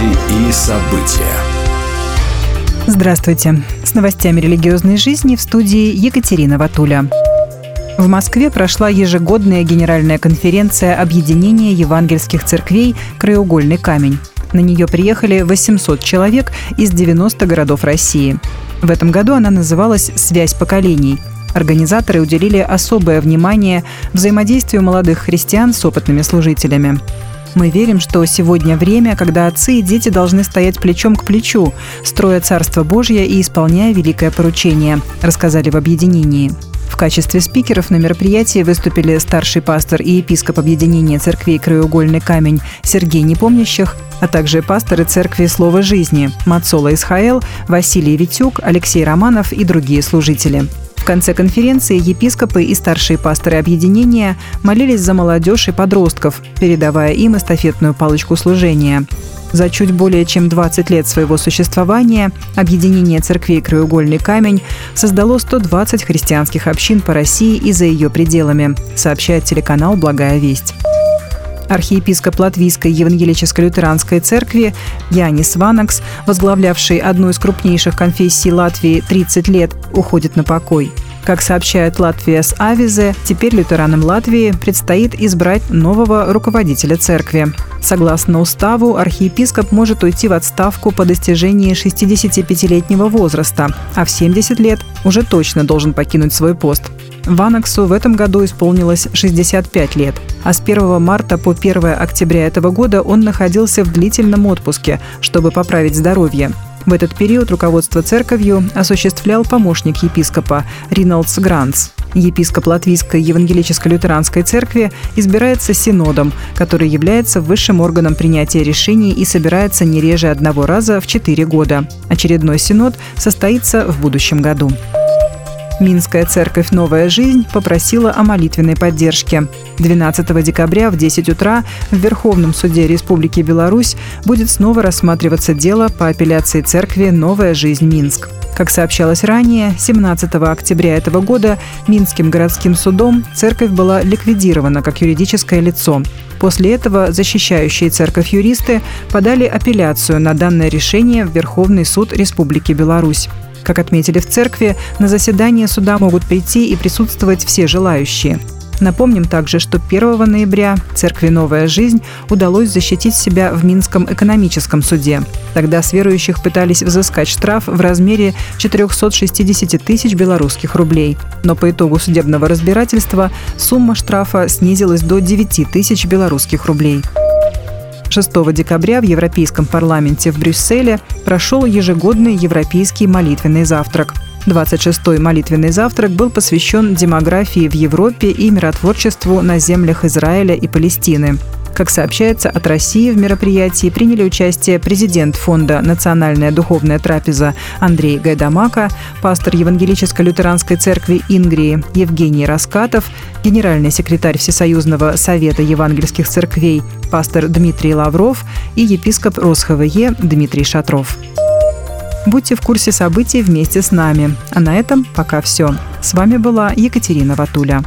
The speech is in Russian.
Новости и события. Здравствуйте. С новостями религиозной жизни в студии Екатерина Ватуля. В Москве прошла ежегодная генеральная конференция объединения евангельских церквей «Краеугольный камень». На нее приехали 800 человек из 90 городов России. В этом году она называлась «Связь поколений», Организаторы уделили особое внимание взаимодействию молодых христиан с опытными служителями. Мы верим, что сегодня время, когда отцы и дети должны стоять плечом к плечу, строя Царство Божье и исполняя великое поручение, рассказали в объединении. В качестве спикеров на мероприятии выступили старший пастор и епископ объединения церквей «Краеугольный камень» Сергей Непомнящих, а также пасторы церкви «Слово жизни» Мацола Исхаэл, Василий Витюк, Алексей Романов и другие служители. В конце конференции епископы и старшие пасторы объединения молились за молодежь и подростков, передавая им эстафетную палочку служения. За чуть более чем 20 лет своего существования объединение церквей «Краеугольный камень» создало 120 христианских общин по России и за ее пределами, сообщает телеканал «Благая весть» архиепископ Латвийской евангелическо-лютеранской церкви Янис Ванакс, возглавлявший одну из крупнейших конфессий Латвии 30 лет, уходит на покой. Как сообщает Латвия с Авизе, теперь лютеранам Латвии предстоит избрать нового руководителя церкви. Согласно уставу, архиепископ может уйти в отставку по достижении 65-летнего возраста, а в 70 лет уже точно должен покинуть свой пост. Ванаксу в этом году исполнилось 65 лет, а с 1 марта по 1 октября этого года он находился в длительном отпуске, чтобы поправить здоровье. В этот период руководство церковью осуществлял помощник епископа Риналдс Гранц. Епископ Латвийской евангелическо-лютеранской церкви избирается синодом, который является высшим органом принятия решений и собирается не реже одного раза в четыре года. Очередной синод состоится в будущем году. Минская церковь «Новая жизнь» попросила о молитвенной поддержке. 12 декабря в 10 утра в Верховном суде Республики Беларусь будет снова рассматриваться дело по апелляции церкви «Новая жизнь Минск». Как сообщалось ранее, 17 октября этого года Минским городским судом церковь была ликвидирована как юридическое лицо. После этого защищающие церковь юристы подали апелляцию на данное решение в Верховный суд Республики Беларусь. Как отметили в церкви, на заседание суда могут прийти и присутствовать все желающие. Напомним также, что 1 ноября церкви «Новая жизнь» удалось защитить себя в Минском экономическом суде. Тогда с верующих пытались взыскать штраф в размере 460 тысяч белорусских рублей. Но по итогу судебного разбирательства сумма штрафа снизилась до 9 тысяч белорусских рублей. 6 декабря в Европейском парламенте в Брюсселе прошел ежегодный европейский молитвенный завтрак. 26-й молитвенный завтрак был посвящен демографии в Европе и миротворчеству на землях Израиля и Палестины. Как сообщается, от России в мероприятии приняли участие президент фонда «Национальная духовная трапеза» Андрей Гайдамака, пастор Евангелическо-лютеранской церкви Ингрии Евгений Раскатов, генеральный секретарь Всесоюзного совета евангельских церквей пастор Дмитрий Лавров и епископ РосХВЕ Дмитрий Шатров. Будьте в курсе событий вместе с нами. А на этом пока все. С вами была Екатерина Ватуля.